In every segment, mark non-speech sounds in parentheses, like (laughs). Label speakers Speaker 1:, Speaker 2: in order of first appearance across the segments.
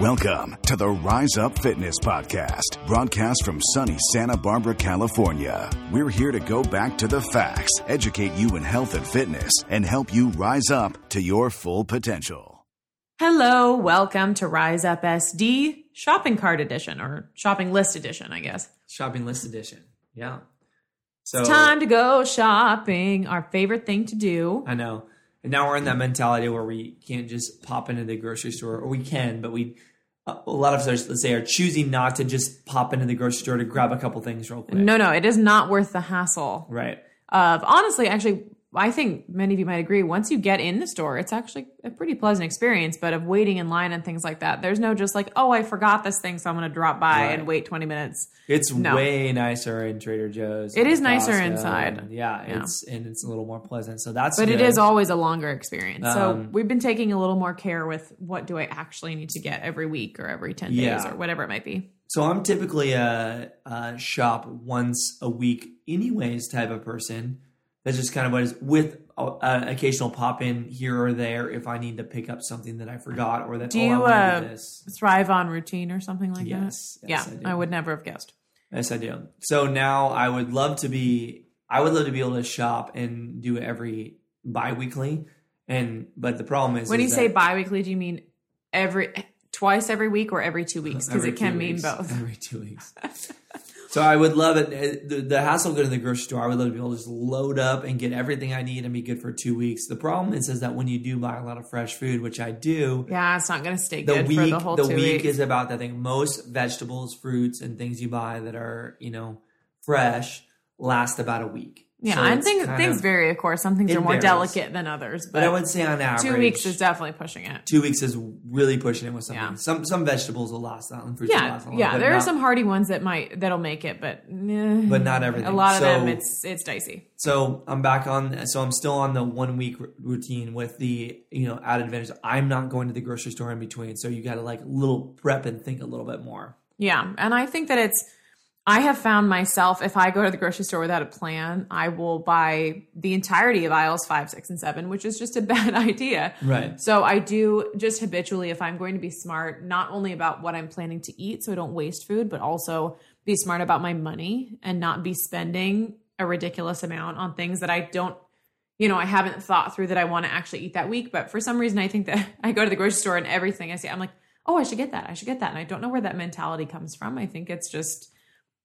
Speaker 1: Welcome to the Rise Up Fitness Podcast, broadcast from sunny Santa Barbara, California. We're here to go back to the facts, educate you in health and fitness, and help you rise up to your full potential.
Speaker 2: Hello, welcome to Rise Up SD Shopping Cart Edition or Shopping List Edition, I guess.
Speaker 3: Shopping list edition. Yeah. So
Speaker 2: It's time to go shopping, our favorite thing to do.
Speaker 3: I know. And now we're in that mentality where we can't just pop into the grocery store, or we can, but we a lot of us, let's say, are choosing not to just pop into the grocery store to grab a couple things real quick.
Speaker 2: No, no, it is not worth the hassle
Speaker 3: Right.
Speaker 2: of honestly, actually, I think many of you might agree. Once you get in the store, it's actually a pretty pleasant experience. But of waiting in line and things like that, there's no just like, oh, I forgot this thing, so I'm going to drop by
Speaker 3: Right.
Speaker 2: and wait 20 minutes.
Speaker 3: It's
Speaker 2: No.
Speaker 3: way nicer in Trader Joe's.
Speaker 2: It is nicer
Speaker 3: Costco,
Speaker 2: inside.
Speaker 3: yeah,
Speaker 2: Yeah.
Speaker 3: it's and it's a little more pleasant. So that's
Speaker 2: But it
Speaker 3: good.
Speaker 2: is always a longer experience. so
Speaker 3: Um,
Speaker 2: we've been taking a little more care with what do I actually need to get every week or every 10 days
Speaker 3: Yeah.
Speaker 2: or whatever it might be.
Speaker 3: So I'm typically a, a shop once a week, anyways, type of person. That's just kind of what is with an occasional pop in here or there if I need to pick up something that I forgot or that
Speaker 2: Do
Speaker 3: oh I
Speaker 2: you, uh,
Speaker 3: do this.
Speaker 2: Thrive on routine or something like
Speaker 3: Yes,
Speaker 2: that?
Speaker 3: yes,
Speaker 2: yeah,
Speaker 3: I do.
Speaker 2: I, would never have guessed.
Speaker 3: Yes, I do. So now I would love to be. I would love to be able to shop and do it every bi-weekly. And but the problem is
Speaker 2: When you
Speaker 3: is
Speaker 2: say
Speaker 3: that
Speaker 2: biweekly, do you mean every twice every week or every two weeks? (laughs) Because it can
Speaker 3: two
Speaker 2: mean both. (laughs)
Speaker 3: Every two weeks. (laughs) so I would love it. The, the hassle of going to the grocery store, I would love to be able to just load up and get everything I need and be good for two weeks. The problem is, is that when you do buy a lot of fresh food, which I do,
Speaker 2: Yeah, it's not going to stay
Speaker 3: the
Speaker 2: good
Speaker 3: week
Speaker 2: for the whole
Speaker 3: the week
Speaker 2: weeks.
Speaker 3: is about that thing. Most vegetables, fruits, and things you buy that are you know fresh last about a week.
Speaker 2: Yeah,
Speaker 3: So
Speaker 2: and things things
Speaker 3: of-
Speaker 2: vary, of course. Some things are more
Speaker 3: varies.
Speaker 2: delicate than others, but,
Speaker 3: But I would say on average,
Speaker 2: two weeks is definitely pushing it.
Speaker 3: two weeks is really pushing it with something.
Speaker 2: Yeah.
Speaker 3: Some some vegetables will last that, and fruits
Speaker 2: Yeah,
Speaker 3: last long,
Speaker 2: yeah. There are some hardy ones that might that'll make it, but eh,
Speaker 3: But not everything.
Speaker 2: A lot of
Speaker 3: So-
Speaker 2: them, it's it's dicey.
Speaker 3: So I'm back on. So I'm still on the one week routine with the you know added advantage. I'm not going to the grocery store in between, so you got to like little prep and think a little bit more.
Speaker 2: Yeah, and I think that it's. I have found myself if I go to the grocery store without a plan, I will buy the entirety of aisles five, six, and seven, which is just a (laughs) bad idea.
Speaker 3: Right.
Speaker 2: So I do just habitually, if I'm going to be smart, not only about what I'm planning to eat, so I don't waste food, but also be smart about my money and not be spending a ridiculous amount on things that I don't, you know, I haven't thought through that I want to actually eat that week. But for some reason, I think that (laughs) I go to the grocery store and everything I see, I'm like, oh, I should get that. I should get that. And I don't know where that mentality comes from. I think it's just,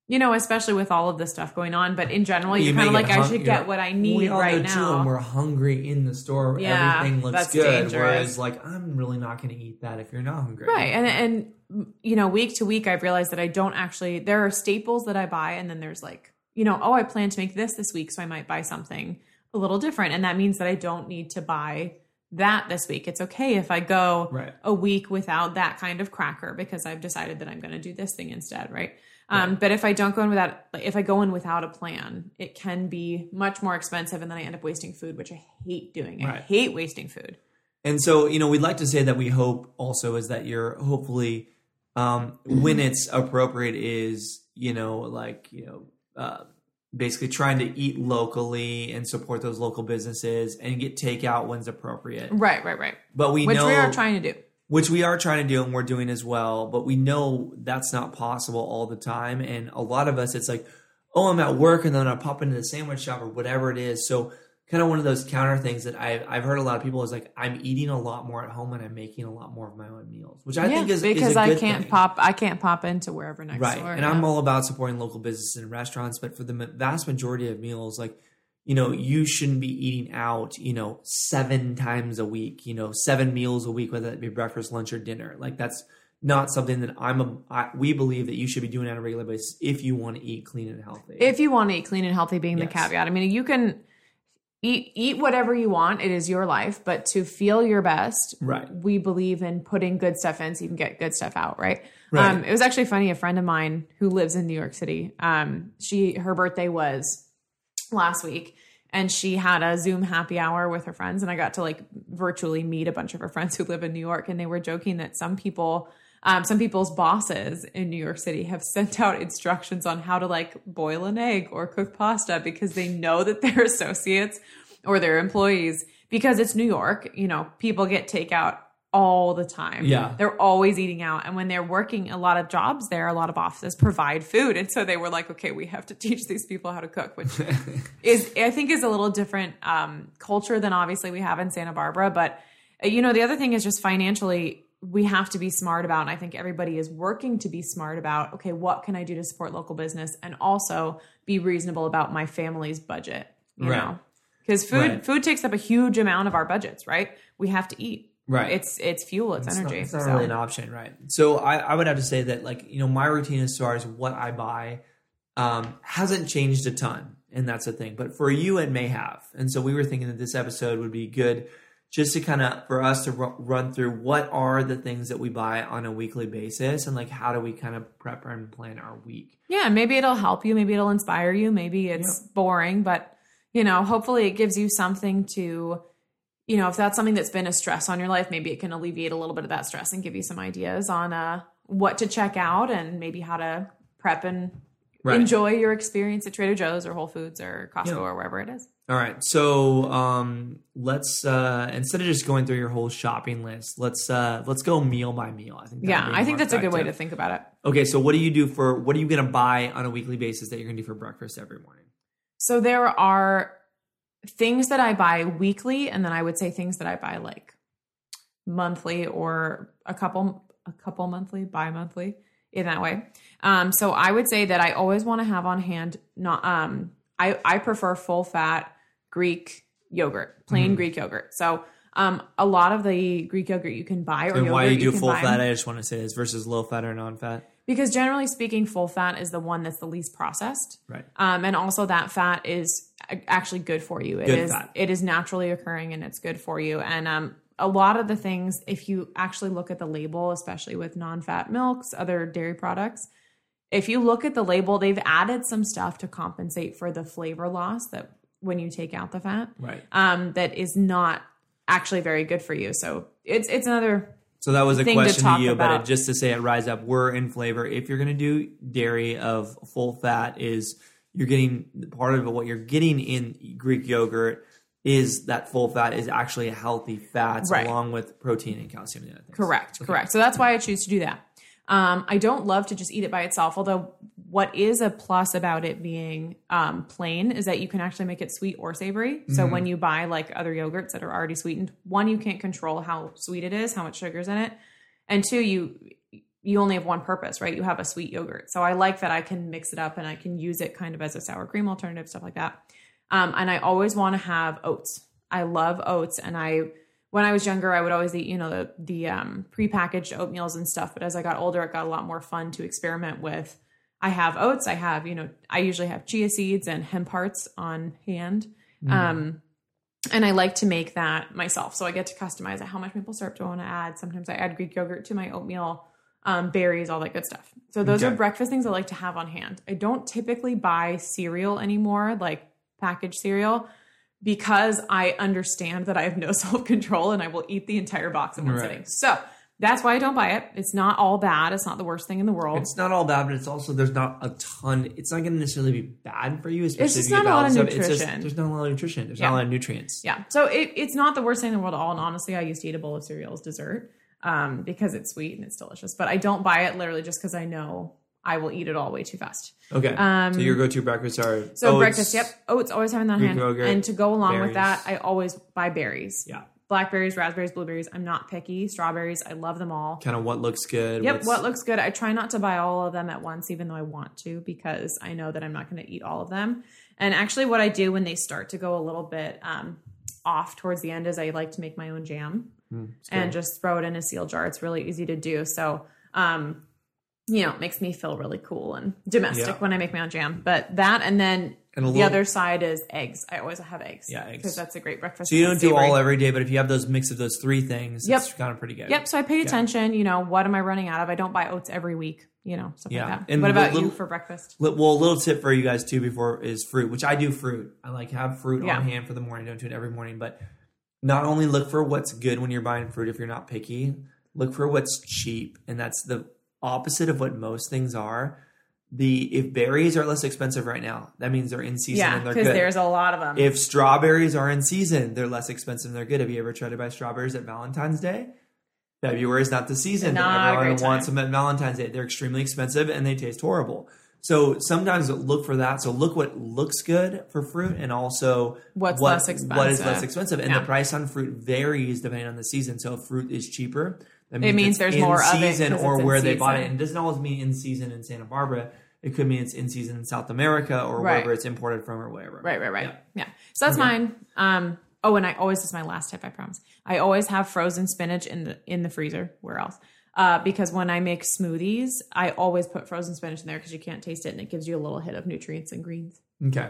Speaker 2: you know, especially with all of this stuff going on. But in general, you're kind of like,
Speaker 3: it
Speaker 2: I should get what I need
Speaker 3: we all
Speaker 2: right
Speaker 3: too,
Speaker 2: now.
Speaker 3: and we're hungry in the store. where
Speaker 2: Yeah,
Speaker 3: everything looks good.
Speaker 2: dangerous.
Speaker 3: Whereas, like, I'm really not going to eat that if you're not hungry.
Speaker 2: Right. And and you know, week to week I've realized that I don't actually there are staples that I buy and then there's like, you know, oh, I plan to make this this week, so I might buy something a little different and that means that I don't need to buy that this week. It's okay if I go
Speaker 3: Right.
Speaker 2: a week without that kind of cracker because I've decided that I'm going to do this thing instead, right? Um, but if I don't go in without, like, if I go in without a plan, it can be much more expensive, and then I end up wasting food, which I hate doing. I
Speaker 3: Right.
Speaker 2: hate wasting food.
Speaker 3: And so, you know, we'd like to say that we hope also is that you're hopefully, um, when it's appropriate, is you know, like you know, uh, basically trying to eat locally and support those local businesses and get takeout when's appropriate.
Speaker 2: Right, right, right.
Speaker 3: But we
Speaker 2: Which
Speaker 3: know
Speaker 2: we are trying to do.
Speaker 3: Which we are trying to do and we're doing as well but we know that's not possible all the time and a lot of us it's like oh i'm at work and then i pop into the sandwich shop or whatever it is so kind of one of those counter things that I've, I've heard a lot of people is like i'm eating a lot more at home and i'm making a lot more of my own meals which i
Speaker 2: Yeah,
Speaker 3: think is
Speaker 2: because
Speaker 3: is a
Speaker 2: I can't
Speaker 3: thing.
Speaker 2: pop. I can't pop into wherever next
Speaker 3: right
Speaker 2: door.
Speaker 3: and
Speaker 2: yeah.
Speaker 3: i'm all about supporting local businesses and restaurants but for the vast majority of meals like you know you shouldn't be eating out you know seven times a week you know seven meals a week whether it be breakfast lunch or dinner like that's not something that i'm a I, we believe that you should be doing on a regular basis if you want to eat clean and healthy
Speaker 2: if you want to eat clean and healthy, being the caveat. I mean, you can eat eat whatever you want. It is your life, but to feel your best,
Speaker 3: Right.
Speaker 2: We believe in putting good stuff in so you can get good stuff out, right?
Speaker 3: Right.
Speaker 2: Um, it was actually funny. A friend of mine who lives in New York City, um, she her birthday was last week. And she had a Zoom happy hour with her friends, and I got to like virtually meet a bunch of her friends who live in New York. And they were joking that some people um, some people's bosses in New York City have sent (laughs) out instructions on how to like boil an egg or cook pasta because they know that their (laughs) associates or their employees, because it's New York, you know, people get takeout all the time.
Speaker 3: Yeah.
Speaker 2: They're always eating out. And when they're working a lot of jobs there, a lot of offices provide food. And so they were like, okay, we have to (laughs) teach these people how to cook, which (laughs) is, I think, is a little different um, culture than obviously we have in Santa Barbara. But, uh, you know, the other thing is just financially, we have to be smart about, and I think everybody is working to be smart about, okay, what can I do to support local business and also be reasonable about my family's budget, you
Speaker 3: Right.
Speaker 2: know? Because food
Speaker 3: Right.
Speaker 2: food takes up a huge amount of our budgets, right? We have to eat.
Speaker 3: Right.
Speaker 2: It's it's fuel, it's,
Speaker 3: It's not,
Speaker 2: energy.
Speaker 3: it's not
Speaker 2: so-
Speaker 3: really an option, right? So I, I would have to say that, like, you know, my routine as far as what I buy um, hasn't changed a ton, and that's a thing. But for you, it may have. And so we were thinking that this episode would be good just to kind of for us to ru- run through what are the things that we buy on a weekly basis, and like how do we kind of prep and plan our week.
Speaker 2: Yeah, maybe it'll help you, maybe it'll inspire you, maybe it's boring, but you know, hopefully it gives you something to you know, if that's something that's been a stress on your life, maybe it can alleviate a little bit of that stress and give you some ideas on uh what to check out and maybe how to prep and
Speaker 3: Right.
Speaker 2: enjoy your experience at Trader Joe's or Whole Foods or Costco
Speaker 3: Yeah.
Speaker 2: or wherever it is.
Speaker 3: All right. So um, let's uh, instead of just going through your whole shopping list, let's uh, let's go meal by meal. I think.
Speaker 2: Yeah, I think that's a good way to think about it.
Speaker 3: Okay, so what do you do for what are you going to buy on a weekly basis that you're going to do for breakfast every morning?
Speaker 2: So there are things that I buy weekly, and then I would say things that I buy like monthly or a couple a couple monthly, bi-monthly in that way. Um, so I would say that I always want to have on hand not um I, I prefer full fat Greek yogurt, plain
Speaker 3: Mm-hmm.
Speaker 2: Greek yogurt. So um a lot of the Greek yogurt you can buy or
Speaker 3: And why you do
Speaker 2: can
Speaker 3: full
Speaker 2: buy
Speaker 3: fat? I just want to say this versus low fat or non fat.
Speaker 2: Because generally speaking, full fat is the one that's the least processed.
Speaker 3: Right.
Speaker 2: Um, and also that fat is actually good for you. It
Speaker 3: Good
Speaker 2: is
Speaker 3: fat.
Speaker 2: it is naturally occurring and it's good for you. And um, a lot of the things, if you actually look at the label, especially with non-fat milks, other dairy products, if you look at the label, they've added some stuff to compensate for the flavor loss that when you take out the fat,
Speaker 3: Right.
Speaker 2: um, that is not actually very good for you. So it's it's another
Speaker 3: So that was a
Speaker 2: to
Speaker 3: question to,
Speaker 2: talk
Speaker 3: you, but
Speaker 2: about.
Speaker 3: it, just to say it rise up, we're in flavor. If you're going to do dairy of full fat, is you're getting part of what you're getting in Greek yogurt is that full fat is actually a healthy fats
Speaker 2: Right.
Speaker 3: along with protein and calcium and the other things.
Speaker 2: Correct, correct. So that's why I choose to do that. Um, I don't love to just eat it by itself, although what is a plus about it being um, plain is that you can actually make it sweet or savory. So when you buy like other yogurts that are already sweetened, one, you can't control how sweet it is, how much sugar's in it, and two, you you only have one purpose, right? You have a sweet yogurt. So I like that I can mix it up and I can use it kind of as a sour cream alternative, stuff like that. Um, and I always want to have oats. I love oats, and I when I was younger, I would always eat, you know, the the um, prepackaged oatmeals and stuff. But as I got older, it got a lot more fun to experiment with. I have oats. I have, you know, I usually have chia seeds and hemp hearts on hand. Um, and I like to make that myself. So I get to customize it. How much maple syrup do I want to add? Sometimes I add Greek yogurt to my oatmeal, um, berries, all that good stuff. So those
Speaker 3: Okay.
Speaker 2: are breakfast things I like to have on hand. I don't typically buy cereal anymore, like packaged cereal, because I understand that I have no (laughs) self control and I will eat the entire box in one
Speaker 3: Right.
Speaker 2: sitting. So that's why I don't buy it. It's not all bad. It's not the worst thing in the world.
Speaker 3: It's not all bad, but it's also there's not a ton. It's not going to necessarily be bad for you. Especially
Speaker 2: just
Speaker 3: if you
Speaker 2: not a lot of
Speaker 3: balanced up. It's just-
Speaker 2: nutrition.
Speaker 3: there's not a lot of nutrition. There's
Speaker 2: Yeah.
Speaker 3: not a lot of nutrients.
Speaker 2: Yeah. So it, it's not the worst thing in the world at all. And honestly, I used to eat a bowl of cereal as dessert um, because it's sweet and it's delicious. But I don't buy it literally just because I know I will eat it all way too fast.
Speaker 3: Okay.
Speaker 2: Um,
Speaker 3: so your go-to breakfasts are
Speaker 2: So
Speaker 3: oats,
Speaker 2: breakfast, yep. Oats always having that hand.
Speaker 3: yogurt,
Speaker 2: and to go along with that, I always buy berries.
Speaker 3: Yeah.
Speaker 2: Blackberries, raspberries, blueberries. I'm not picky. Strawberries, I love them all.
Speaker 3: Kind of what looks good.
Speaker 2: Yep,
Speaker 3: what's-
Speaker 2: what looks good. I try not to buy all of them at once, even though I want to, because I know that I'm not going to eat all of them. And actually, what I do when they start to go a little bit um, off towards the end is I like to make my own jam
Speaker 3: Hmm,
Speaker 2: and just throw it in a seal jar. It's really easy to do. So, um, you know, it makes me feel really cool and domestic
Speaker 3: Yeah.
Speaker 2: when I make my own jam. But that, and then
Speaker 3: And
Speaker 2: the
Speaker 3: little-
Speaker 2: other side is eggs. I always have eggs.
Speaker 3: Yeah, eggs.
Speaker 2: because that's a great breakfast.
Speaker 3: So you don't do all every day, but if you have those mix of those three things,
Speaker 2: Yep.
Speaker 3: it's kind of pretty good.
Speaker 2: Yep. So I pay attention. You know, what am I running out of? I don't buy oats every week. You know, stuff
Speaker 3: Yeah.
Speaker 2: like that.
Speaker 3: And
Speaker 2: what about
Speaker 3: little-
Speaker 2: you for breakfast?
Speaker 3: Well, a little tip for you guys too before is fruit, which I do fruit. I like have fruit
Speaker 2: Yeah.
Speaker 3: on hand for the morning. Don't do it every morning, but not only look for what's good when you're buying fruit if you're not picky, look for what's cheap, and that's the opposite of what most things are. The if berries are less expensive right now, that means they're in season
Speaker 2: Yeah,
Speaker 3: and they're
Speaker 2: because
Speaker 3: good.
Speaker 2: there's a lot of them.
Speaker 3: if strawberries are in season, they're less expensive and they're good. Have you ever tried to buy strawberries at Valentine's Day? February is not the season.
Speaker 2: Not
Speaker 3: Everyone wants them at Valentine's Day. They're extremely expensive and they taste horrible. So sometimes look for that. So look what looks good for fruit and also
Speaker 2: What's
Speaker 3: what,
Speaker 2: less
Speaker 3: What is
Speaker 2: expensive.
Speaker 3: less expensive. And
Speaker 2: Yeah.
Speaker 3: the price on fruit varies depending on the season. So if fruit is cheaper, that
Speaker 2: It means
Speaker 3: it's
Speaker 2: there's
Speaker 3: in
Speaker 2: more of it
Speaker 3: or where they bought it. And it doesn't always mean in season in Santa Barbara. It could mean it's in season in South America or
Speaker 2: Right.
Speaker 3: wherever it's imported from or wherever.
Speaker 2: Right, right, right.
Speaker 3: Yeah.
Speaker 2: Yeah. So that's mine. Um, oh, and I always this is my last tip. I promise. I always have frozen spinach in the in the freezer. Where else? Uh, because when I make smoothies, I always put frozen spinach in there because you can't taste it and it gives you a little hit of nutrients and greens.
Speaker 3: Okay.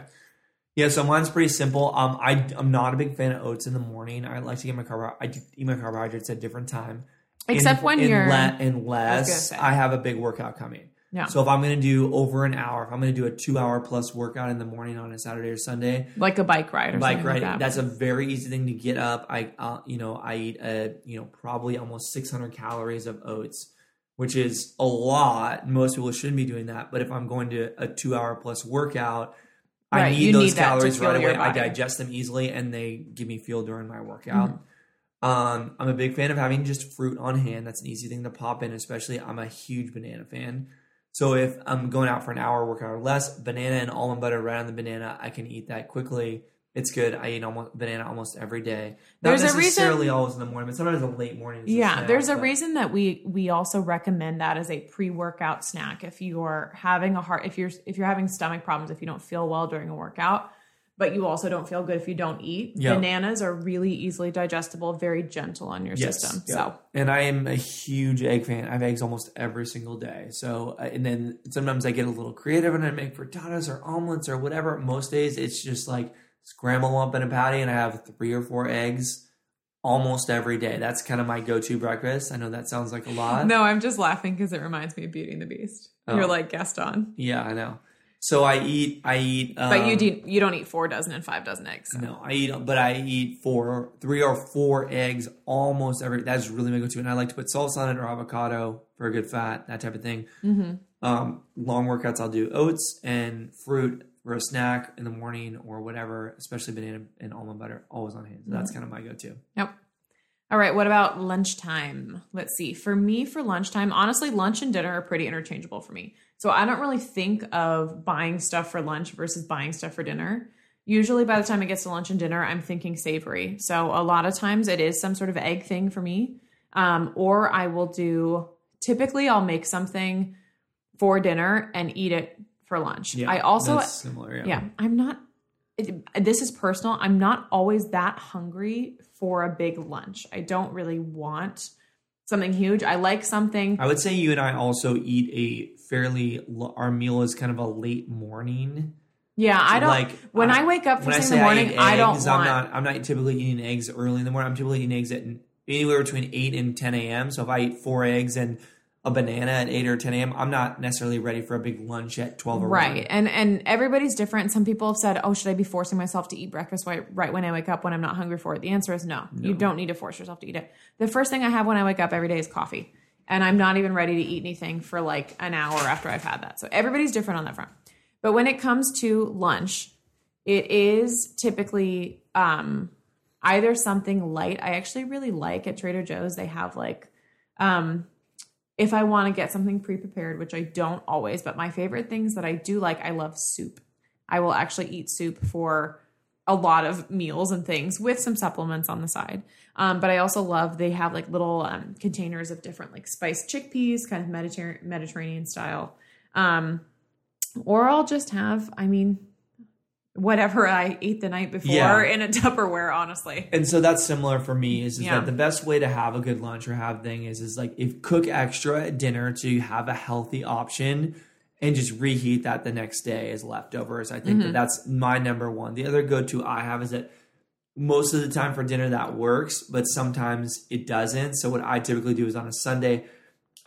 Speaker 3: Yeah, so mine's pretty simple. Um, I I'm not a big fan of oats in the morning. I like to get my carb. I eat my carbohydrates at different time.
Speaker 2: Except when you're-
Speaker 3: unle- unless
Speaker 2: say.
Speaker 3: I have a big workout coming.
Speaker 2: Yeah.
Speaker 3: So if I'm going to do over an hour, if I'm going to do a two hour plus workout in the morning on a Saturday or Sunday,
Speaker 2: Like a bike ride or
Speaker 3: bike
Speaker 2: something
Speaker 3: ride,
Speaker 2: like that.
Speaker 3: that's a very easy thing to get up. I, uh, you know, I eat a, you know, probably almost 600 calories of oats, which is a lot. Most people shouldn't be doing that. But if I'm going to a two hour plus workout, I need
Speaker 2: you
Speaker 3: those
Speaker 2: need
Speaker 3: calories right away. I digest them easily, and they give me fuel during my workout.
Speaker 2: Mm-hmm.
Speaker 3: Um, I'm a big fan of having just fruit on hand. That's an easy thing to pop in, especially I'm a huge banana fan. So if I'm going out for an hour workout or less, banana and almond butter right on the banana, I can eat that quickly. It's good. I eat almost banana almost every day. Not
Speaker 2: There's a reason-
Speaker 3: necessarily always in the morning, but sometimes a late morning.
Speaker 2: yeah,
Speaker 3: snack,
Speaker 2: there's a
Speaker 3: but-
Speaker 2: reason that we we also recommend that as a pre-workout snack if you're having a heart if you're if you're having stomach problems if you don't feel well during a workout but you also don't feel good if you don't eat
Speaker 3: Yeah.
Speaker 2: bananas are really easily digestible very gentle on your
Speaker 3: Yes,
Speaker 2: system
Speaker 3: yeah.
Speaker 2: so
Speaker 3: and I am a huge egg fan. I have eggs almost every single day. So, uh, and then sometimes I get a little creative and I make frittatas or omelets or whatever. Most days it's just like scramble up in a patty and I have three or four eggs almost every day. That's kind of my go-to breakfast. I know that sounds like a lot.
Speaker 2: no i'm just laughing because it reminds me of beauty and the beast
Speaker 3: Oh.
Speaker 2: you're like gaston
Speaker 3: Yeah, I know. So I eat. I eat. Um,
Speaker 2: but you do you don't eat four dozen and five dozen eggs so.
Speaker 3: No, I eat, but I eat four, three or four eggs almost every. That's really my go-to, and I like to put salsa on it or avocado for a good fat, that type of thing.
Speaker 2: Mm-hmm.
Speaker 3: Um, long workouts, I'll do oats and fruit for a snack in the morning or whatever, especially banana and almond butter, always on hand. So that's kind of my go-to.
Speaker 2: Yep. All right. What about lunchtime? Let's see. For me, for lunchtime, honestly, lunch and dinner are pretty interchangeable for me. So I don't really think of buying stuff for lunch versus buying stuff for dinner. Usually, by the time it gets to lunch and dinner, I'm thinking savory. So a lot of times it is some sort of egg thing for me. Um, or I will do, typically, I'll make something for dinner and eat it for lunch. Yeah, I also,
Speaker 3: that's similar. Yeah.
Speaker 2: yeah i'm not it, this is personal i'm not always that hungry for a big lunch i don't really want something huge i like something
Speaker 3: I would say you and I also eat a fairly. Our meal is kind of a late morning.
Speaker 2: yeah i don't
Speaker 3: like
Speaker 2: when
Speaker 3: I-
Speaker 2: i, wake up
Speaker 3: I
Speaker 2: first thing in the
Speaker 3: I
Speaker 2: morning
Speaker 3: eat
Speaker 2: i, don't want
Speaker 3: I'm not. I'm not typically eating eggs early in the morning. I'm typically eating eggs at anywhere between eight and ten a.m. So if I eat four eggs and a banana at eight or ten a.m., I'm not necessarily ready for a big lunch at twelve or
Speaker 2: right
Speaker 3: one.
Speaker 2: and and everybody's different. Some people have said oh should i be forcing myself to eat breakfast right, right when i wake up when i'm not hungry for it? The answer is no, you don't need to force yourself to eat it. The first thing i have when i wake up every day is coffee and i'm not even ready to eat anything for like an hour after i've had that. So everybody's different on that front. But when it comes to lunch it is typically um either something light. I actually really like at trader joe's they have like um if I want to get something pre prepared, which I don't always, but my favorite things that I do like, I love soup. I will actually eat soup for a lot of meals and things with some supplements on the side. Um, but I also love they have like little um, containers of different like spiced chickpeas, kind of Mediterranean style. Um, or I'll just have, I mean, whatever I ate the night before
Speaker 3: Yeah.
Speaker 2: in a (laughs) Tupperware, honestly.
Speaker 3: And so that's similar for me. Is, is
Speaker 2: Yeah.
Speaker 3: that the best way to have a good lunch or have thing is is like if cook extra at dinner to have a healthy option and just reheat that the next day as leftovers. I think that that's my number one. The other go to I have is that most of the time for dinner that works, but sometimes it doesn't. So what I typically do is on a Sunday,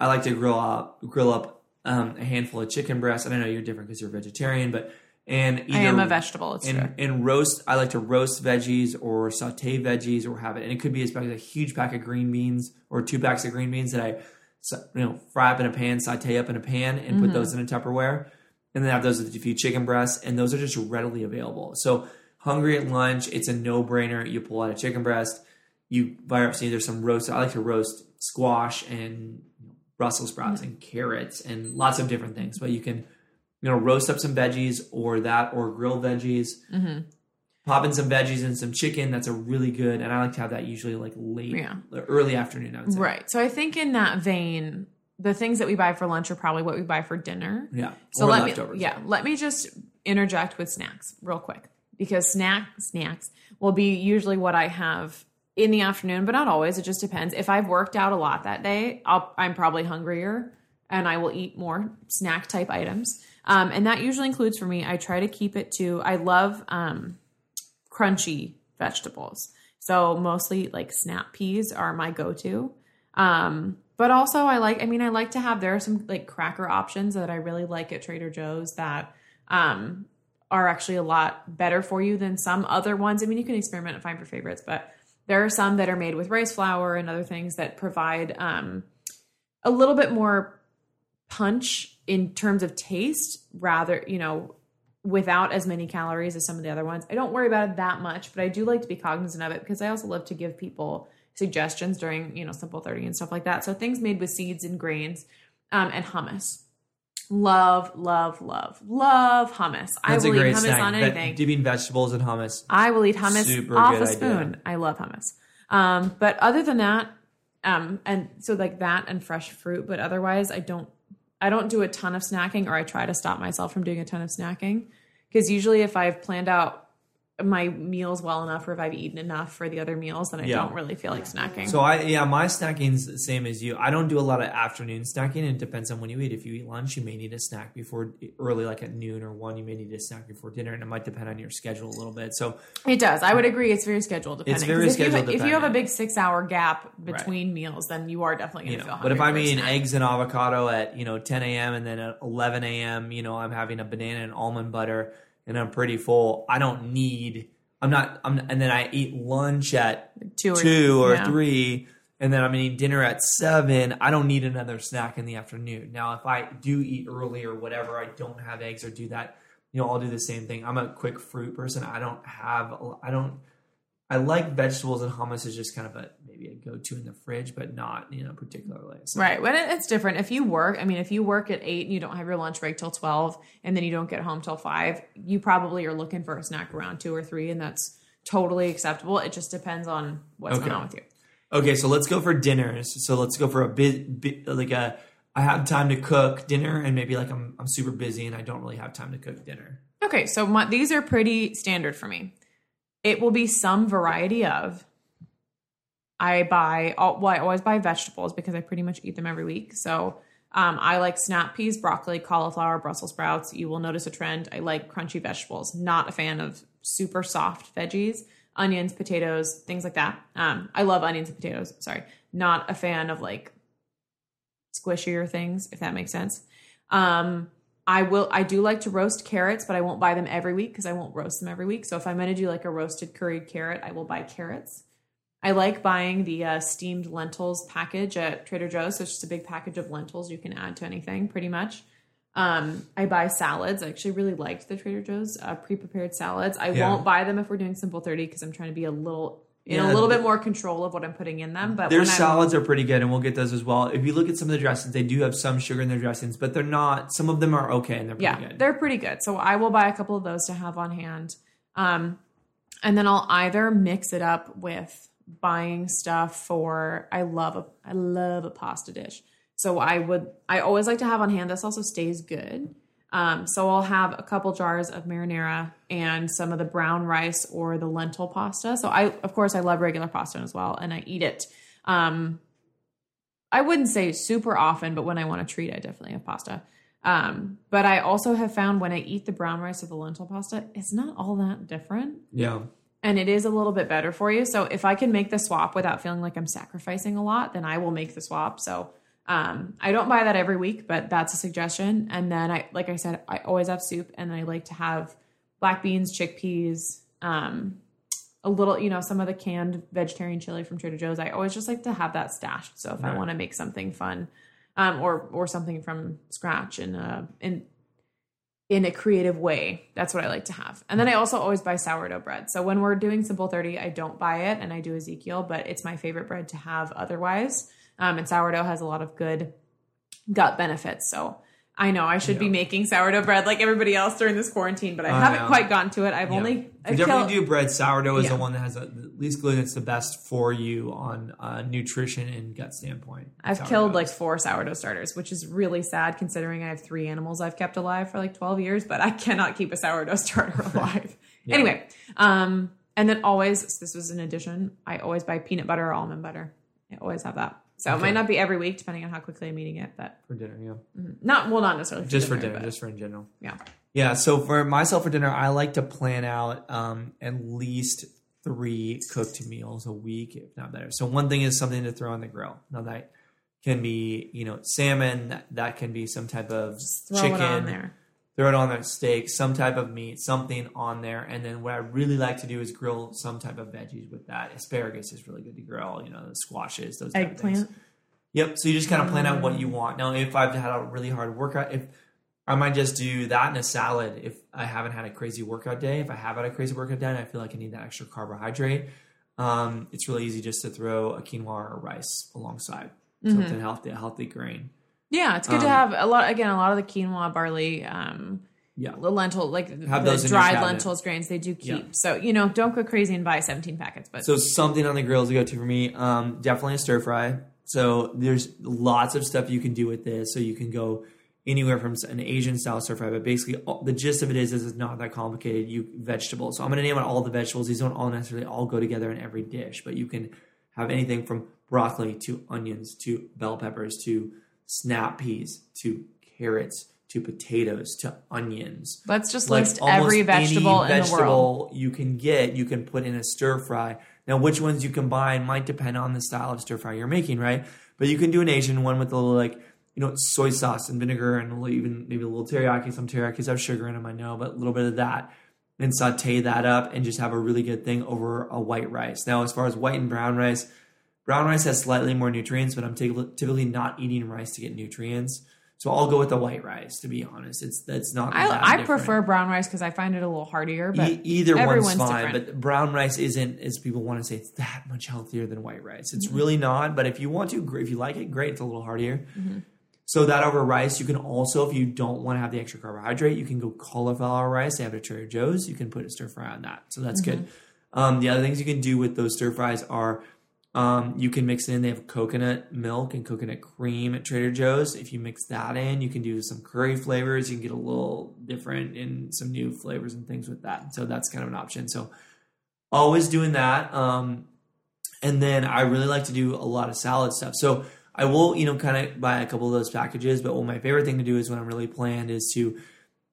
Speaker 3: I like to grill up grill up um, a handful of chicken breasts. And I know you're different because you're vegetarian, but and either
Speaker 2: I am a vegetable. It's true.
Speaker 3: and, and roast. I like to roast veggies or saute veggies or have it, and it could be as big as a huge pack of green beans or two packs of green beans that I, you know, fry up in a pan, saute up in a pan, and
Speaker 2: Mm-hmm.
Speaker 3: put those in a Tupperware, and then have those with a few chicken breasts, and those are just readily available. So hungry at lunch, it's a no brainer. You pull out a chicken breast. you fire up some either some roast. I like to roast squash and Brussels sprouts and carrots and lots of different things. But you can, you know, roast up some veggies or that or grill veggies.
Speaker 2: Mm-hmm.
Speaker 3: Pop in some veggies and some chicken. That's a really good. And I like to have that usually like late,
Speaker 2: Yeah.
Speaker 3: early afternoon. I would say.
Speaker 2: Right. So I think in that vein, the things that we buy for lunch are probably what we buy for dinner.
Speaker 3: Yeah.
Speaker 2: So
Speaker 3: or
Speaker 2: let
Speaker 3: leftovers.
Speaker 2: me yeah, let me just interject with snacks real quick because snack snacks will be usually what I have in the afternoon, but not always. It just depends. If I've worked out a lot that day, I'll, I'm probably hungrier and I will eat more snack type items. Um, and that usually includes for me. I try to keep it to. I love um, crunchy vegetables, so mostly like snap peas are my go to. Um, but also I like, I mean, I like to have, there are some like cracker options that I really like at Trader Joe's that, um, are actually a lot better for you than some other ones. I mean, you can experiment and find your favorites, but there are some that are made with rice flour and other things that provide, um, a little bit more punch in terms of taste rather, you know, without as many calories as some of the other ones. I don't worry about it that much, but I do like to be cognizant of it because I also love to give people suggestions during, you know, simple 30 and stuff like that. So things made with seeds and grains um, and hummus. Love, love, love, love hummus. I
Speaker 3: That's a
Speaker 2: will eat hummus
Speaker 3: snack.
Speaker 2: on anything.
Speaker 3: dipping vegetables and hummus.
Speaker 2: I will eat hummus
Speaker 3: Super
Speaker 2: off a
Speaker 3: idea.
Speaker 2: spoon. I love hummus. Um, but other than that, um, and so like that and fresh fruit, but otherwise I don't I don't do a ton of snacking or I try to stop myself from doing a ton of snacking. Because usually if I've planned out my meals well enough or if I've eaten enough for the other meals, then I
Speaker 3: Yeah.
Speaker 2: don't really feel like snacking.
Speaker 3: So I yeah, my snacking's the same as you. I don't do a lot of afternoon snacking. It depends on when you eat. If you eat lunch, you may need a snack before early, like at noon or one. You may need a snack before dinner, and it might depend on your schedule a little bit. So
Speaker 2: It does. I would agree. It's very schedule depending.
Speaker 3: It's very
Speaker 2: 'Cause if you,
Speaker 3: schedule
Speaker 2: If you have a big six hour gap between meals, then you are definitely going to
Speaker 3: know,
Speaker 2: feel
Speaker 3: but if I'm eating eggs and avocado at you know 10 a.m. and then at 11 a.m., you know, I'm having a banana and almond butter, and I'm pretty full. I don't need. I'm not. I'm. And then I eat lunch at
Speaker 2: two or,
Speaker 3: two or
Speaker 2: yeah.
Speaker 3: three, and then I'm eating dinner at seven. I don't need another snack in the afternoon. Now, if I do eat early or whatever, I don't have eggs or do that. You know, I'll do the same thing. I'm a quick fruit person. I don't have. I don't. I like vegetables and hummus is just kind of a maybe a go to in the fridge, but not you know particularly. So,
Speaker 2: Right. When it's different. If you work, I mean, if you work at eight and you don't have your lunch break till 12 and then you don't get home till five, you probably are looking for a snack around two or three, and that's totally acceptable. It just depends on what's
Speaker 3: Okay.
Speaker 2: going on with you.
Speaker 3: Okay, so let's go for dinners. So let's go for a bit, bit like a. I have time to cook dinner, and maybe like I'm I'm super busy and I don't really have time to cook dinner.
Speaker 2: Okay. So my, these are pretty standard for me. It will be some variety of. I buy, all, well, I always buy vegetables because I pretty much eat them every week. So um, I like snap peas, broccoli, cauliflower, Brussels sprouts. You will notice a trend. I like crunchy vegetables. Not a fan of super soft veggies, onions, potatoes, things like that. Um, I love onions and potatoes. Sorry, not a fan of like squishier things, if that makes sense. Um, I will. I do like to roast carrots, but I won't buy them every week because I won't roast them every week. So if I'm going to do like a roasted curried carrot, I will buy carrots. I like buying the uh, steamed lentils package at Trader Joe's. So it's just a big package of lentils you can add to anything, pretty much. Um, I buy salads. I actually really liked the Trader Joe's uh, pre-prepared salads. I
Speaker 3: Yeah.
Speaker 2: won't buy them if we're doing simple thirty because I'm trying to be a little in
Speaker 3: Yeah,
Speaker 2: a little bit more control of what I'm putting in them. But
Speaker 3: Their
Speaker 2: when I'm-
Speaker 3: salads are pretty good, and we'll get those as well. If you look at some of the dressings, they do have some sugar in their dressings, but they're not. Some of them are okay, and they're pretty
Speaker 2: yeah,
Speaker 3: good.
Speaker 2: they're pretty good. So I will buy a couple of those to have on hand. Um, and then I'll either mix it up with buying stuff for I love a I love a pasta dish. So I would I always like to have on hand. This also stays good. Um, so I'll have a couple jars of marinara and some of the brown rice or the lentil pasta. So I of course I love regular pasta as well, and I eat it. Um, I wouldn't say super often, but when I want a treat, I definitely have pasta. Um, but I also have found when I eat the brown rice or the lentil pasta, it's not all that different.
Speaker 3: yeah.
Speaker 2: And it is a little bit better for you. So if I can make the swap without feeling like I'm sacrificing a lot, then I will make the swap. So um, I don't buy that every week, but that's a suggestion. And then I, like I said, I always have soup, and I like to have black beans, chickpeas, um, a little, you know, some of the canned vegetarian chili from Trader Joe's. I always just like to have that stashed. So if I want to make something fun, um, or or something from scratch, and uh, and in a creative way. That's what I like to have. And then I also always buy sourdough bread. So when we're doing Simple 30, I don't buy it and I do Ezekiel, but it's my favorite bread to have otherwise. Um, and sourdough has a lot of good gut benefits. So I know I should be making sourdough bread like everybody else during this quarantine, but I
Speaker 3: I
Speaker 2: haven't
Speaker 3: know.
Speaker 2: quite gotten to it. I've
Speaker 3: Yeah.
Speaker 2: only I've
Speaker 3: definitely do bread. Sourdough is
Speaker 2: Yeah.
Speaker 3: the one that has a, the least gluten. It's the best for you on uh, nutrition and gut standpoint.
Speaker 2: I've
Speaker 3: Sourdough
Speaker 2: killed like four sourdough starters, which is really sad considering I have three animals I've kept alive for like 12 years, but I cannot keep a sourdough (laughs) starter (laughs) alive. Anyway, um, and then always, so this was an addition, I always buy peanut butter or almond butter. I always have that. So it might not be every week, depending on how quickly I'm eating it, but
Speaker 3: for dinner. Yeah,
Speaker 2: not, well, not necessarily
Speaker 3: just for dinner, just for in general.
Speaker 2: yeah.
Speaker 3: Yeah. So for myself for dinner, I like to plan out um, at least three cooked meals a week, if not better. So one thing is something to throw on the grill. Now that can be, you know, salmon. That, that can be some type of
Speaker 2: Throw
Speaker 3: chicken.
Speaker 2: It on there.
Speaker 3: Throw it on there, steak, some type of meat, something on there. And then what I really like to do is grill some type of veggies with that. Asparagus is really good to grill. You know, the squashes, those type of things.
Speaker 2: Eggplant.
Speaker 3: Yep. So you just kind of plan out what you want. Now, if I've had a really hard workout, if I might just do that in a salad if I haven't had a crazy workout day. If I have had a crazy workout day and I feel like I need that extra carbohydrate, um, it's really easy just to throw a quinoa or rice alongside
Speaker 2: Mm-hmm.
Speaker 3: something healthy, a healthy grain.
Speaker 2: Yeah, it's good to
Speaker 3: Um,
Speaker 2: have a lot. Again, a lot of the quinoa, barley, um,
Speaker 3: Yeah.
Speaker 2: the lentil, like
Speaker 3: Have
Speaker 2: the
Speaker 3: those
Speaker 2: dried lentils, grains, they do keep.
Speaker 3: Yeah.
Speaker 2: So you know, don't go crazy and buy 17 packets. But
Speaker 3: So something on the grill is a go-to for me. Um, definitely a stir fry. So there's lots of stuff you can do with this. So you can go anywhere from an Asian style stir fry, but basically all, the gist of it is, is it's not that complicated. You vegetables. So I'm going to name out all the vegetables. These don't all necessarily all go together in every dish, but you can have anything from broccoli to onions to bell peppers to snap peas to carrots to potatoes to onions
Speaker 2: let's just
Speaker 3: like
Speaker 2: list every vegetable
Speaker 3: any
Speaker 2: in the world.
Speaker 3: you can get, you can put in a stir fry. Now, which ones you combine might depend on the style of stir fry you're making, right? But you can do an Asian one with a little like you know soy sauce and vinegar and a little, even maybe a little teriyaki. Some teriyakis have sugar in them, I know, but a little bit of that. And saute that up and just have a really good thing over a white rice. Now, as far as white and brown rice, brown rice has slightly more nutrients, but I'm typically not eating rice to get nutrients. So I'll go with the white rice. To be honest, it's that's not.
Speaker 2: I, I prefer brown rice because I find it a little heartier. But
Speaker 3: E- either one's fine,
Speaker 2: different.
Speaker 3: but brown rice isn't, as people want to say, it's that much healthier than white rice.
Speaker 2: Mm-hmm.
Speaker 3: It's really not. But if you want to, if you like it, great. It's a little heartier.
Speaker 2: Mm-hmm.
Speaker 3: So that over rice, you can also, if you don't want to have the extra carbohydrate, you can go cauliflower rice. They have it at Trader Joe's. You can put a stir fry on that. So that's
Speaker 2: Mm-hmm.
Speaker 3: good. Um, the other things you can do with those stir fries are um, you can mix in. They have coconut milk and coconut cream at Trader Joe's. If you mix that in, you can do some curry flavors. You can get a little different in some new flavors and things with that. So that's kind of an option. So always doing that. Um, and then I really like to do a lot of salad stuff. So I will, you know, kind of buy a couple of those packages. But what my favorite thing to do is when I'm really planned is to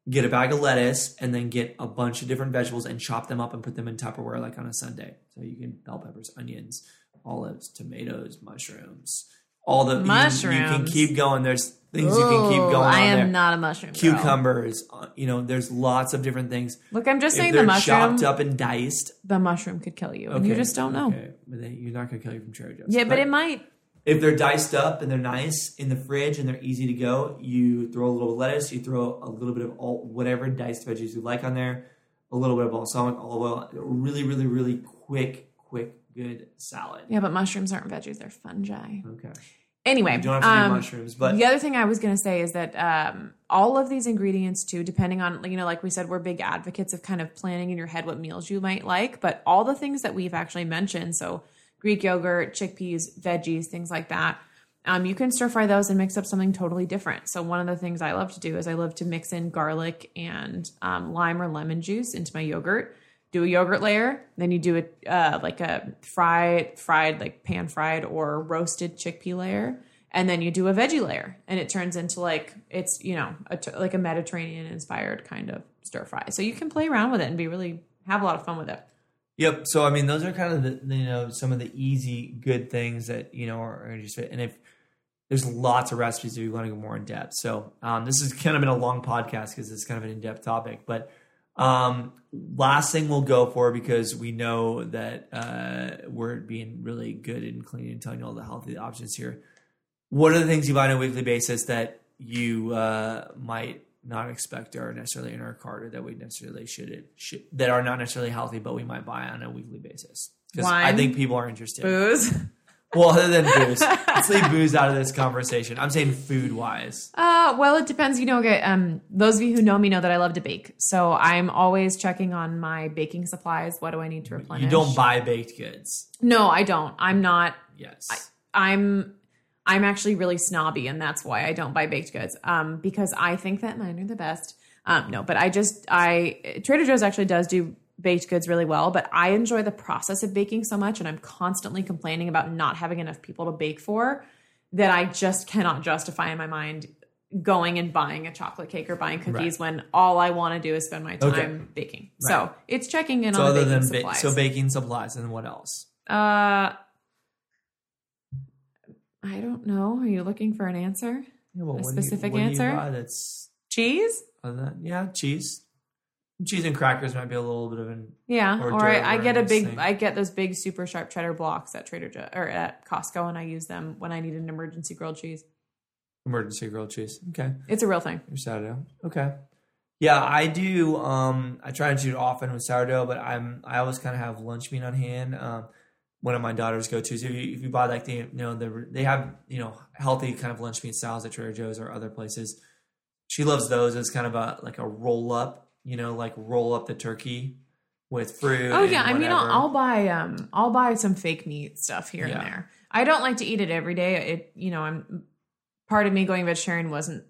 Speaker 3: get a bag of lettuce and then get a bunch of different vegetables and chop them up and put them in Tupperware like on a Sunday. So you can bell peppers, onions, olives, tomatoes, mushrooms, all the you can- You, can keep going. There's things you can keep going.
Speaker 2: I am
Speaker 3: there.
Speaker 2: not a mushroom.
Speaker 3: Cucumbers, uh, you know, there's lots of different things.
Speaker 2: Look, I'm just
Speaker 3: If
Speaker 2: saying the mushroom.
Speaker 3: chopped up and diced,
Speaker 2: The mushroom could kill you, and you just don't know.
Speaker 3: Okay, but they, you're not gonna kill you from Trader Joe's.
Speaker 2: Yeah, but it might.
Speaker 3: if they're diced up and they're nice in the fridge and they're easy to go, you throw a little lettuce, you throw a little bit of all whatever diced veggies you like on there, a little bit of balsamic olive oil, really, really, really quick, quick, good salad.
Speaker 2: Yeah, but mushrooms aren't veggies; they're fungi.
Speaker 3: Okay.
Speaker 2: Anyway,
Speaker 3: You don't have to do
Speaker 2: um,
Speaker 3: mushrooms, but
Speaker 2: the other thing I was going to say is that um, all of these ingredients, too, depending on, you know, like we said, we're big advocates of kind of planning in your head what meals you might like. But all the things that we've actually mentioned, so Greek yogurt, chickpeas, veggies, things like that, um, you can stir fry those and mix up something totally different. So one of the things I love to do is I love to mix in garlic and um, lime or lemon juice into my yogurt. Do a yogurt layer, then you do it uh, like a fried, fried like pan fried or roasted chickpea layer, and then you do a veggie layer, and it turns into like it's you know a like a Mediterranean inspired kind of stir fry. So you can play around with it and be really have a lot of fun with it.
Speaker 3: Yep. So I mean, those are kind of the the, you know some of the easy good things that you know are, are just and if there's lots of recipes if you want to go more in depth. So um, this has kind of been a long podcast because it's kind of an in depth topic. But um, last thing we'll go for because we know that uh, we're being really good and clean and telling you all the healthy options here. What are the things you buy on a weekly basis that you uh, might not expect are necessarily in our cart or that we necessarily should, should that are not necessarily healthy, but we might buy on a weekly basis. Because I think people are interested.
Speaker 2: Booze. (laughs)
Speaker 3: Well, other than booze, (laughs) let's leave booze out of this conversation. I'm saying food wise.
Speaker 2: Uh, well, it depends. You know, okay, um, those of you who know me know that I love to bake, so I'm always checking on my baking supplies. What do I need to replenish?
Speaker 3: You don't buy baked goods.
Speaker 2: No, I don't. I'm not.
Speaker 3: Yes.
Speaker 2: I'm. I'm actually really snobby, and that's why I don't buy baked goods. Um, because I think that mine are the best. Um, no, but I just I Trader Joe's actually does do baked goods really well, but I enjoy the process of baking so much, and I'm constantly complaining about not having enough people to bake for that I just cannot justify in my mind going and buying a chocolate cake or buying cookies when all I want to do is spend my time
Speaker 3: Okay.
Speaker 2: baking.
Speaker 3: Right.
Speaker 2: So it's checking in
Speaker 3: so
Speaker 2: on the
Speaker 3: other
Speaker 2: baking
Speaker 3: than ba-
Speaker 2: supplies.
Speaker 3: so baking supplies and what else?
Speaker 2: uh, I don't know. Are you looking for an answer?
Speaker 3: Yeah, well,
Speaker 2: A
Speaker 3: what do you-
Speaker 2: specific
Speaker 3: you
Speaker 2: answer?
Speaker 3: that's
Speaker 2: Cheese?
Speaker 3: other than, yeah, cheese. Cheese and crackers might be a little bit of an
Speaker 2: Yeah,
Speaker 3: Or
Speaker 2: I, I get a big,
Speaker 3: thing.
Speaker 2: I get those big super sharp cheddar blocks at Trader Joe or at Costco, and I use them when I need an emergency grilled cheese.
Speaker 3: emergency grilled cheese. Okay.
Speaker 2: It's a real thing.
Speaker 3: Your sourdough. Okay. Yeah, I do. Um, I try to do it often with sourdough, but I'm I always kind of have lunch meat on hand. Um, one of my daughters go to. So if you, if you buy like the you know the they have you know healthy kind of lunch meat styles at Trader Joe's or other places. She loves those as kind of a like a roll up, you know, like roll up the turkey with fruit.
Speaker 2: Oh yeah, I mean, I'll. I'll buy, um, I'll buy some fake meat stuff here
Speaker 3: Yeah.
Speaker 2: and there. I don't like to eat it every day. It, you know, I'm part of me going vegetarian wasn't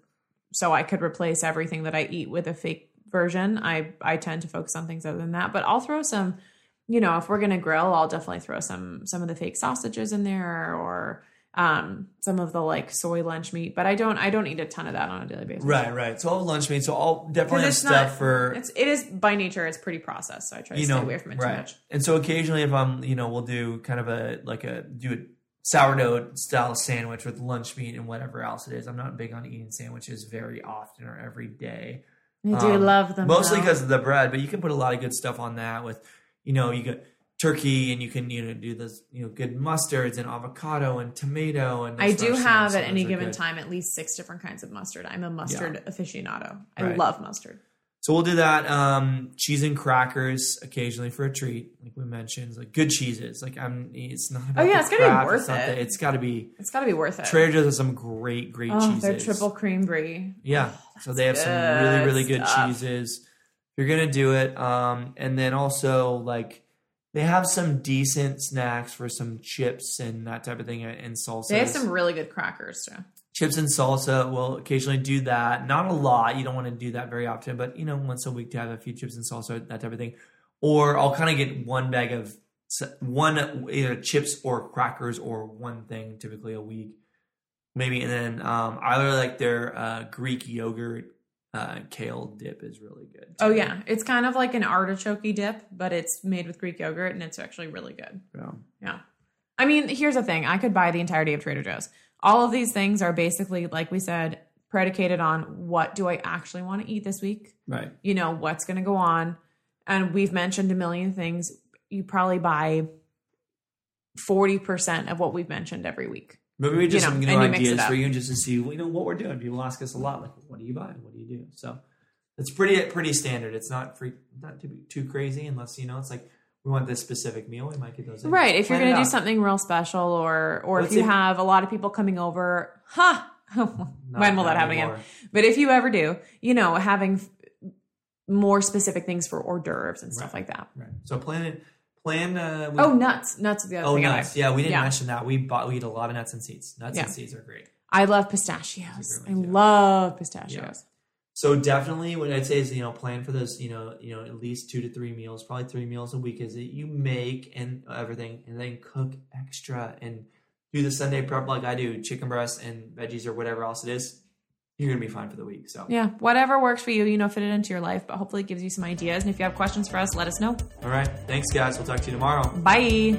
Speaker 2: so I could replace everything that I eat with a fake version. I I tend to focus on things other than that, but I'll throw some. You know, if we're gonna grill, I'll definitely throw some some of the fake sausages in there or um some of the like soy lunch meat. But I don't I don't eat a ton of that on a daily basis.
Speaker 3: Right, right. So I'll have lunch meat. So I'll definitely have stuff
Speaker 2: not-
Speaker 3: for
Speaker 2: It's it is by nature it's pretty processed, so I try to
Speaker 3: you
Speaker 2: stay
Speaker 3: know,
Speaker 2: away from it
Speaker 3: right.
Speaker 2: too much.
Speaker 3: And so occasionally, if I'm, you know, we'll do kind of a like a do a sourdough style sandwich with lunch meat and whatever else it is. I'm not big on eating sandwiches very often or every day.
Speaker 2: I do
Speaker 3: Um,
Speaker 2: love them.
Speaker 3: mostly because of the bread, but you can put a lot of good stuff on that with, you know, you get turkey and you can you know do those you know good mustards and avocado and tomato and
Speaker 2: I do have at any given
Speaker 3: good.
Speaker 2: time at least six different kinds of mustard. I'm a mustard aficionado. I
Speaker 3: Right.
Speaker 2: love mustard.
Speaker 3: So we'll do that. Um, cheese and crackers occasionally for a treat, like we mentioned, like good cheeses. Like I'm, it's not.
Speaker 2: Oh, yeah, it's gotta be worth
Speaker 3: it's
Speaker 2: it.
Speaker 3: the- it's got to be.
Speaker 2: It's got to be worth it.
Speaker 3: Trader Joe's has some great, great
Speaker 2: oh,
Speaker 3: cheeses.
Speaker 2: their triple cream brie.
Speaker 3: Yeah. so they have some really, really good
Speaker 2: stuff.
Speaker 3: cheeses. You're gonna do it, um, and then also like they have some decent snacks for some chips and that type of thing and salsa.
Speaker 2: They have some really good crackers too.
Speaker 3: chips and salsa. We'll occasionally do that. Not a lot. You don't want to do that very often, but you know, once a week to have a few chips and salsa, that type of thing. Or I'll kind of get one bag of one either chips or crackers or one thing typically a week, maybe. And then um, I really like their uh, Greek yogurt uh, kale dip is really good.
Speaker 2: Oh yeah, it's kind of like an artichoke dip, but it's made with Greek yogurt, and it's actually really good.
Speaker 3: Yeah.
Speaker 2: Yeah. I mean, here's the thing. I could buy the entirety of Trader Joe's. All of these things are basically, like we said, predicated on what do I actually want to eat this week?
Speaker 3: Right.
Speaker 2: You know, what's going to go on? And we've mentioned a million things. You probably buy 40% of what we've mentioned every week.
Speaker 3: Maybe we just
Speaker 2: know,
Speaker 3: some new
Speaker 2: and you mix it
Speaker 3: ideas for you and just to see you know what we're doing. People ask us a lot like, what do you buy? What do you do? So it's pretty pretty standard. It's not free, not too too crazy unless you know it's like we want this specific meal. We might get those. in.
Speaker 2: Right. If you're going to do something real special or or
Speaker 3: Let's
Speaker 2: if you
Speaker 3: say-
Speaker 2: have a lot of people coming over, huh? (laughs) When will that happen again? But if you ever do, you know, having f- more specific things for hors d'oeuvres and stuff like that.
Speaker 3: Right. So plan it. Plan. Uh, we-
Speaker 2: Oh, nuts. Nuts is the other
Speaker 3: oh,
Speaker 2: thing.
Speaker 3: Nuts. Yeah, we didn't
Speaker 2: Yeah.
Speaker 3: mention that. We bought. We eat a lot of nuts and seeds. Nuts and seeds are great.
Speaker 2: I love pistachios. I
Speaker 3: yeah.
Speaker 2: love pistachios.
Speaker 3: So definitely, what I'd say is you know plan for those you know you know at least two to three meals, probably three meals a week is that you make and everything, and then cook extra and do the Sunday prep like I do, chicken breast and veggies or whatever else it is. You're gonna be fine for the week. So
Speaker 2: Yeah, whatever works for you, you know, fit it into your life, but hopefully it gives you some ideas. And if you have questions for us, let us know.
Speaker 3: all right, thanks guys. We'll talk to you tomorrow.
Speaker 2: Bye.